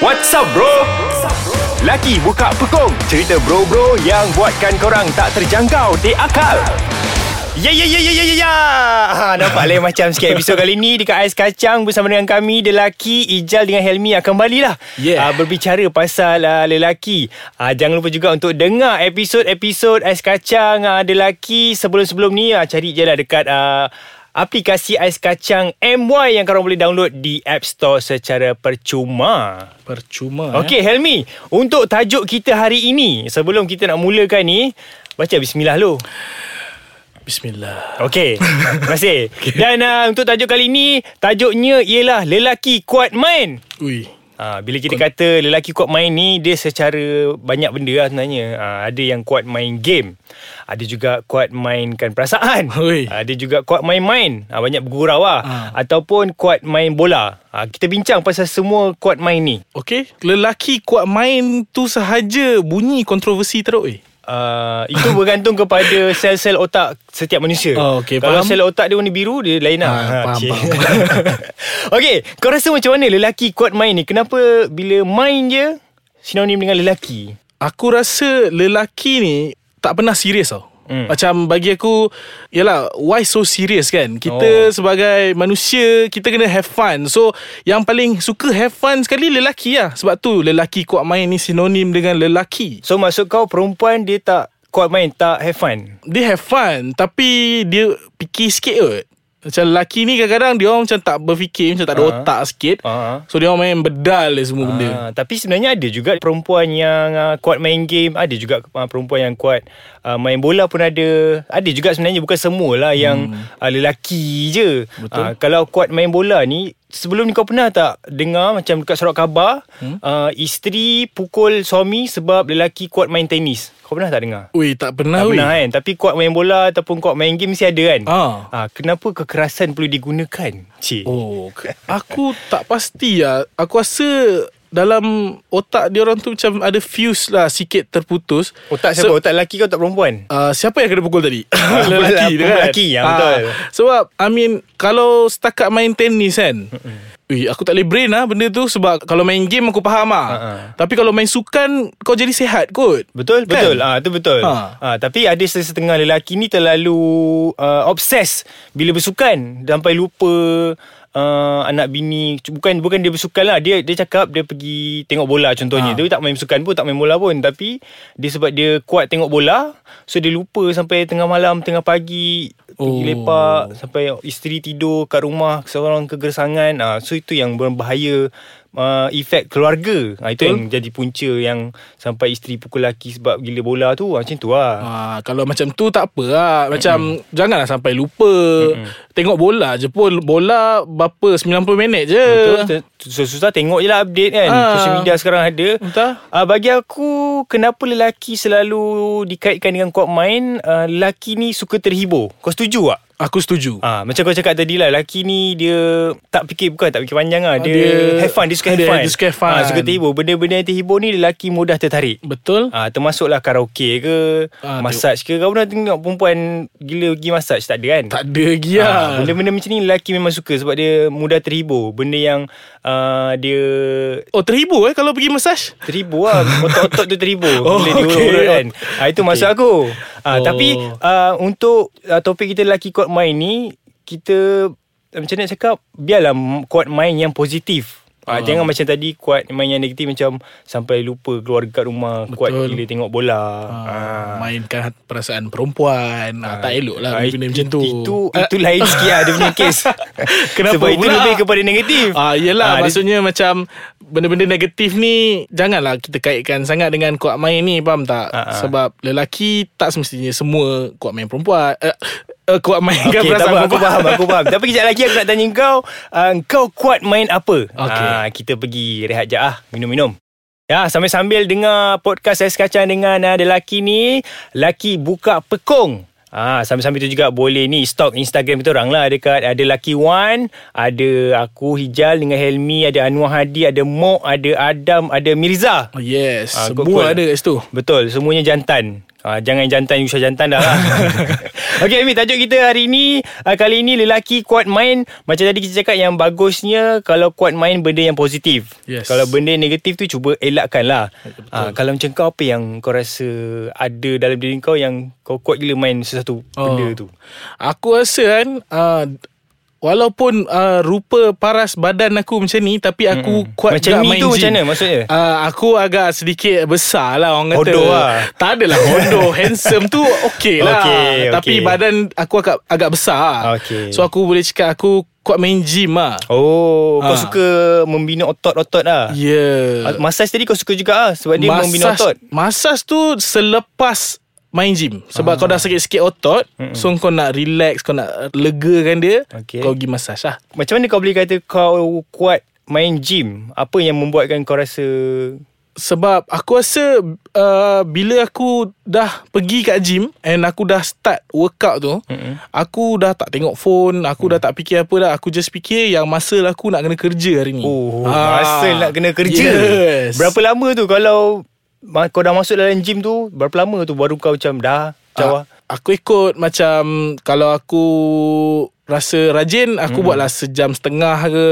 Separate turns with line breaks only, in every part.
What's up bro? Laki buka pekong. Cerita bro-bro yang buatkan korang tak terjangkau di akal. Ya ya ya ya ya ya ya. Ha, Nampak lain macam sikit episod kali ni Dekat Ais Kacang bersama dengan kami Lelaki Ijal dengan Helmi. Akan kembali lah
Yeah.
uh, Berbicara pasal uh, lelaki. Uh, Jangan lupa juga untuk dengar episod-episod Ais Kacang uh, Lelaki Sebelum-sebelum ni. Uh, Cari je lah dekat uh, Aplikasi Ais Kacang MY Yang korang boleh download di App Store secara percuma.
Percuma
Okey Helmi Untuk tajuk kita hari ini Sebelum kita nak mulakan ni Baca bismillah lu
eh? Bismillah.
Okey Terima kasih. Dan uh, untuk tajuk kali ni Tajuknya ialah Lelaki kuat main.
Ui
Ha, bila kita kata lelaki kuat main ni Dia secara banyak benda lah sebenarnya. Ha, Ada yang kuat main game. Ada juga kuat mainkan perasaan.
Ui.
Ada juga kuat main-main. Ha, Banyak bergurau lah.
Ha.
Ataupun kuat main bola. Ha, Kita bincang pasal semua kuat main ni.
Okey Lelaki kuat main tu sahaja Bunyi kontroversi teruk eh
Uh, itu bergantung kepada sel-sel otak setiap manusia.
Oh, okey,
Kalau
faham.
sel otak dia warna biru, dia lain lah.
Ah, faham,
cik.
faham.
Okey, kau rasa macam mana lelaki kuat main ni? Kenapa bila main je sinonim dengan lelaki?
Aku rasa lelaki ni Tak pernah serius tau
Hmm.
Macam bagi aku Yalah Why so serious kan
Oh.
Kita sebagai manusia Kita kena have fun So Yang paling suka have fun sekali Lelaki lah Sebab tu Lelaki kuat main ni Sinonim dengan lelaki
So maksud kau perempuan dia tak kuat main, tak have fun?
Dia have fun Tapi Dia fikir sikit kot Macam lelaki ni kadang-kadang Dia orang macam tak berfikir Macam tak ada
Ah.
otak sikit
Ah.
So dia orang main bedal je semua benda
Ah, tapi sebenarnya ada juga perempuan yang uh, kuat main game, ada juga uh, perempuan yang kuat uh, main bola pun ada. Ada juga sebenarnya bukan semualah yang uh, lelaki je.
Betul.
Uh, kalau kuat main bola ni Sebelum ni kau pernah tak dengar macam dekat surat khabar hmm? uh, isteri pukul suami sebab lelaki kuat main tenis. Kau pernah tak dengar?
Ui tak pernah
tak
ui.
pernah kan Tapi kuat main bola Ataupun kuat main game Mesti ada kan
Ah.
Ah, Kenapa kekerasan perlu digunakan Cik
Oh, aku tak pasti lah. Aku rasa dalam otak dia orang tu macam ada fuse lah sikit terputus.
Otak siapa?
So,
otak lelaki ke otak perempuan?
Uh, siapa yang kena pukul tadi?
Lelaki,
kan?
lelaki, ya, betul.
sebab I mean kalau setakat main tenis kan. Ui, aku tak boleh brain lah benda tu sebab kalau main game aku faham lah.
Ha-ha.
Tapi kalau main sukan kau jadi sihat kot.
Betul
Kan?
betul ah tu betul.
Ha.
Ah tapi ada setengah lelaki ni terlalu uh, obses bila bersukan sampai lupa uh, anak bini bukan bukan dia bersukan lah dia dia cakap dia pergi tengok bola contohnya
Ha.
dia tak main bersukan pun tak main bola pun tapi dia sebab dia kuat tengok bola so dia lupa sampai tengah malam tengah pagi pergi
Oh.
lepak sampai isteri tidur kat rumah seorang kegersangan ah so itu yang berbahaya uh, efek keluarga. Ah itu
Betul.
yang jadi punca yang sampai isteri pukul laki sebab gila bola tu ah, macam tu lah.
Ha, kalau macam tu tak apa lah. Macam mm Janganlah sampai lupa. Mm Tengok bola je pun Bola berapa 90 minit je.
Betul Susah-susah tengok je lah update kan.
Ah.
Social media sekarang ada.
Betul.
uh, Bagi aku Kenapa lelaki selalu Dikaitkan dengan kuat main uh, Lelaki ni suka terhibur. Kau setuju tak?
Aku setuju
Ah, macam kau cakap tadi lah Lelaki ni dia Tak fikir Bukan tak fikir panjang lah Dia,
Dia-
have fun Dia suka have fun
dia suka have fun.
Ah, Suka terhibur Benda-benda yang terhibur ni Lelaki mudah tertarik
Betul
Ah, termasuklah karaoke ke,
Ah,
massage ke. Kau pernah tengok perempuan gila pergi massage? Tak ada kan?
Tak ada lagi lah
Ah, benda-benda macam ni lelaki memang suka sebab dia mudah terhibur. Benda yang uh, dia
Oh terhibur eh Kalau pergi massage
terhibur lah. Otot-otot tu terhibur
Oh,
bila dia
okey.
urut-urut kan. Ah, itu maksud aku. Ah,
Oh.
Tapi uh, untuk uh, topik kita lelaki kuat main ni, kita macam mana nak cakap, biarlah kuat main yang positif. Ah,
Ah.
Jangan macam tadi kuat main yang negatif macam sampai lupa keluarga kat rumah, kuat
Betul.
gila tengok bola.
ah. Mainkan perasaan perempuan ah, Tak elok lah
Ah,
Benda macam tu
Itu itu lain sikit lah dia punya kes.
Kenapa
Sebab itu
pula?
lebih kepada negatif.
Ah yelah
Ah, dia-
maksudnya macam benda-benda negatif ni janganlah kita kaitkan sangat dengan kuat main ni faham tak?
Ah, ah.
Sebab lelaki tak semestinya semua kuat main perempuan. Uh, uh, kuat main kan
Okey, tak
perasaan
apa, aku faham, aku faham. Tapi kejap lagi aku nak tanya kau, uh, kau kuat main apa?
Okey.
Ah, kita pergi rehat je ah, minum-minum. Ya, sambil-sambil dengar podcast Ais Kacang dengan uh, lelaki ni, laki buka pekong. Ah, sambil-sambil tu juga boleh ni stalk Instagram kita orang lah dekat ada Lucky One, ada aku Hijal dengan Helmi, ada Anwar Hadi, ada Mok, ada Adam, ada Mirza.
Oh, yes,
Ah,
semua
cool.
ada kat situ.
Betul, semuanya jantan. Ah, jangan jantan usah jantan dah lah. Okey Amy, tajuk kita hari ni uh, kali ini lelaki kuat main macam tadi kita cakap yang bagusnya kalau kuat main benda yang positif.
Yes.
Kalau benda negatif tu cuba elakkan lah. Uh, kalau macam kau apa yang kau rasa ada dalam diri kau yang kau kuat gila main sesuatu oh. benda tu?
Aku rasa kan uh, Walaupun uh, rupa paras badan aku macam ni Tapi aku mm-hmm. kuat
Macam
juga
ni
main
tu
gym.
macam mana maksudnya?
Uh, aku agak sedikit besar lah orang kata
Hodoh lah.
Tak adalah hodoh Handsome tu okey lah
Okey,
Tapi
okey.
badan aku agak agak besar
Okey.
So aku boleh cakap aku kuat main gym lah
Oh, kau
Ah.
suka membina otot-otot lah.
Ya
Yeah. Massage tadi kau suka juga ah sebab dia membina otot.
Massage tu selepas main gym Sebab kau dah sakit-sakit otot
Mm-mm.
So kau nak relax Kau nak legakan dia
Okey.
Kau pergi massage lah
Macam mana kau boleh kata kau kuat main gym? Apa yang membuatkan kau rasa
Sebab aku rasa uh, Bila aku dah pergi kat gym And aku dah start workout tu
Mm-mm.
Aku dah tak tengok phone Aku dah tak fikir apa dah Aku just fikir Yang masa aku nak kena kerja hari ni
Oh,
Ah.
masa nak kena kerja.
Yes
Berapa lama tu kalau kau dah masuk dalam gym tu, berapa lama tu baru kau macam dah cawa?
Ah, Aku ikut macam Kalau aku rasa rajin Aku
Hmm.
buatlah sejam setengah ke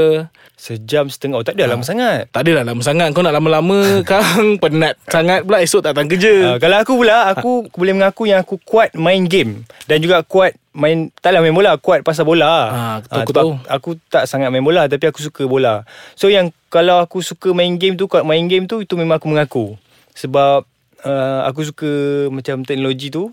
Sejam setengah. Oh, tak ada
Ah.
lama sangat.
Tak adalah lama sangat Kau nak lama-lama Kang penat sangat pula Esok tak datang kerja
Uh, kalau aku pula Aku boleh mengaku yang aku kuat main game Dan juga kuat main Taklah main bola Kuat pasal bola
Ah,
Ah,
aku tahu.
Aku tak sangat main bola Tapi aku suka bola So yang Kalau aku suka main game tu Kuat main game tu Itu memang aku mengaku Sebab uh, Aku suka Macam teknologi tu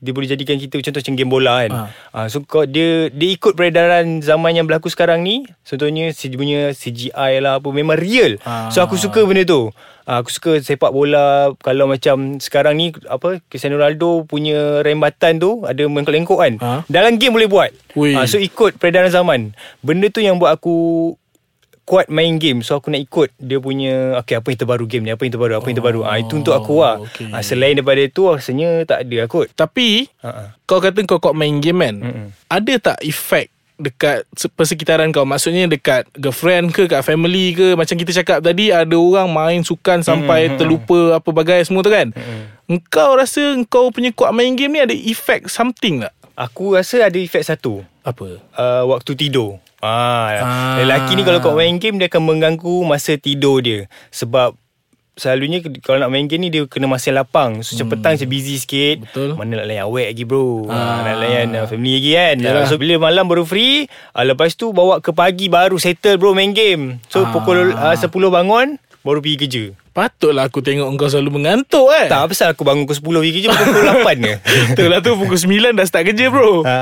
dia boleh jadikan kita contoh macam game bola kan.
Ah.
Ah. so kau dia dia ikut peredaran zaman yang berlaku sekarang ni. Contohnya dia punya CGI lah apa memang real.
Ah.
So aku suka benda tu. Ah, aku suka sepak bola kalau macam sekarang ni apa Cristiano Ronaldo punya rembatan tu ada mengkok-lengkok kan.
Ah.
Dalam game boleh buat.
Ui.
Ah, so ikut peredaran zaman. Benda tu yang buat aku kuat main game. So aku nak ikut Dia punya Okay apa yang terbaru game ni Apa yang terbaru Apa yang terbaru. Ah, Itu untuk aku lah.
Okay.
ah, Selain daripada tu Rasanya tak ada aku
Tapi
ah.
Kau kata kau kuat main game kan?
Mm-mm.
Ada tak efek Dekat se- persekitaran kau? Maksudnya dekat Girlfriend ke Kat family ke? Macam kita cakap tadi Ada orang main sukan Sampai
Mm-mm.
terlupa Apa bagai semua tu kan?
Mm-mm.
Engkau rasa Engkau punya kuat main game ni Ada efek something tak?
Aku rasa ada efek satu.
Apa?
Uh, Waktu tidur ah,
Ah.
Lelaki ni kalau kau main game Dia akan mengganggu Masa tidur dia Sebab Selalunya kalau nak main game ni Dia kena masa lapang So macam petang macam busy sikit
Betul.
Mana nak layan awet lagi bro ah.
Ah.
Nak layan uh, family lagi kan
Yalah.
So bila malam baru free uh, Lepas tu bawa ke pagi Baru settle bro main game So
Ah.
pukul uh, 10 bangun Baru pergi kerja.
Patutlah aku tengok Engkau selalu mengantuk eh.
Tak pasal aku bangun pukul 10 pergi kerja Pukul 8 ke
Betul lah tu Pukul 9 dah start kerja bro.
Ha,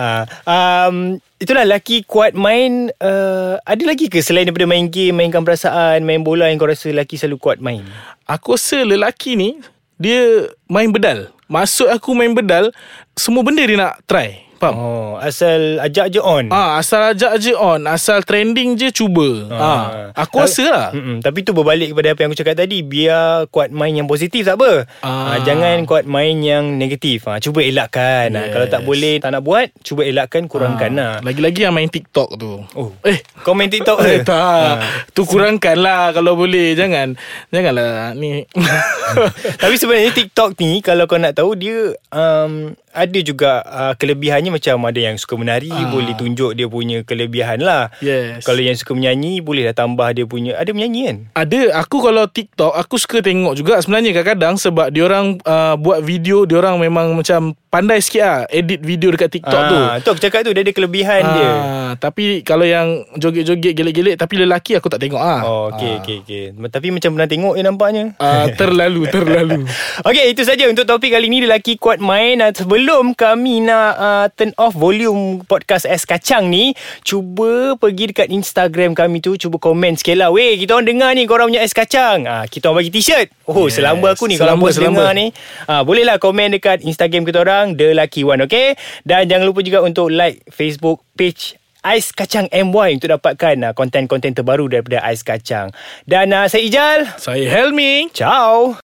um, itulah lelaki kuat main uh, Ada lagi ke selain daripada main game Mainkan perasaan Main bola yang kau rasa lelaki selalu kuat main?
Aku rasa lelaki ni Dia main bedal. Maksud aku main bedal Semua benda dia nak try Faham?
Oh, asal ajak je on
Ah, asal ajak je on, asal trending je cuba. Ah, aku rasa lah.
Mm-mm. Tapi tu berbalik kepada apa yang aku cakap tadi Biar kuat main yang positif tak apa
Ah.
ah. Jangan kuat main yang negatif ah, Cuba elakkan yes.
Yes.
Kalau tak boleh tak nak buat Cuba elakkan kurangkan lah
Lagi-lagi yang main TikTok tu.
Oh.
Eh,
Kau main TikTok ke?
eh tak. Tu kurangkan lah kalau boleh. Jangan. Janganlah ni.
Tapi sebenarnya TikTok ni Kalau kau nak tahu Dia um, Ada juga uh, Kelebihannya macam Ada yang suka menari
Ah.
Boleh tunjuk dia punya kelebihan lah
yes.
Kalau yang suka menyanyi Boleh dah tambah dia punya Ada menyanyi kan?
ada aku kalau TikTok aku suka tengok juga sebenarnya kadang-kadang sebab diorang uh, buat video diorang memang macam pandai sikit lah edit video dekat TikTok tu.
ah, tu aku cakap tu Dia ada kelebihan
Ah,
dia
Tapi kalau yang joget-joget gelek-gelek Tapi lelaki aku tak tengok ah.
Oh okay, okay, okay. Tapi macam pernah tengok je nampaknya
Ah, terlalu terlalu.
Okay itu saja untuk topik kali ni Lelaki kuat main Dan Sebelum kami nak uh, turn off volume podcast Es Kacang ni Cuba pergi dekat Instagram kami tu Cuba komen sikit lah Weh kita orang dengar ni korang punya Es Kacang ah, Kita orang bagi t-shirt Oh
yes.
Selamba aku ni Kalau
selamba,
bos
selamba.
dengar ni ah, Bolehlah komen dekat Instagram kita orang The Lucky One okay Dan jangan lupa juga untuk like Facebook page Ais Kacang MY untuk dapatkan uh, konten-konten terbaru daripada Ais Kacang. Dan uh, saya Ijal.
Saya Helmi.
Ciao.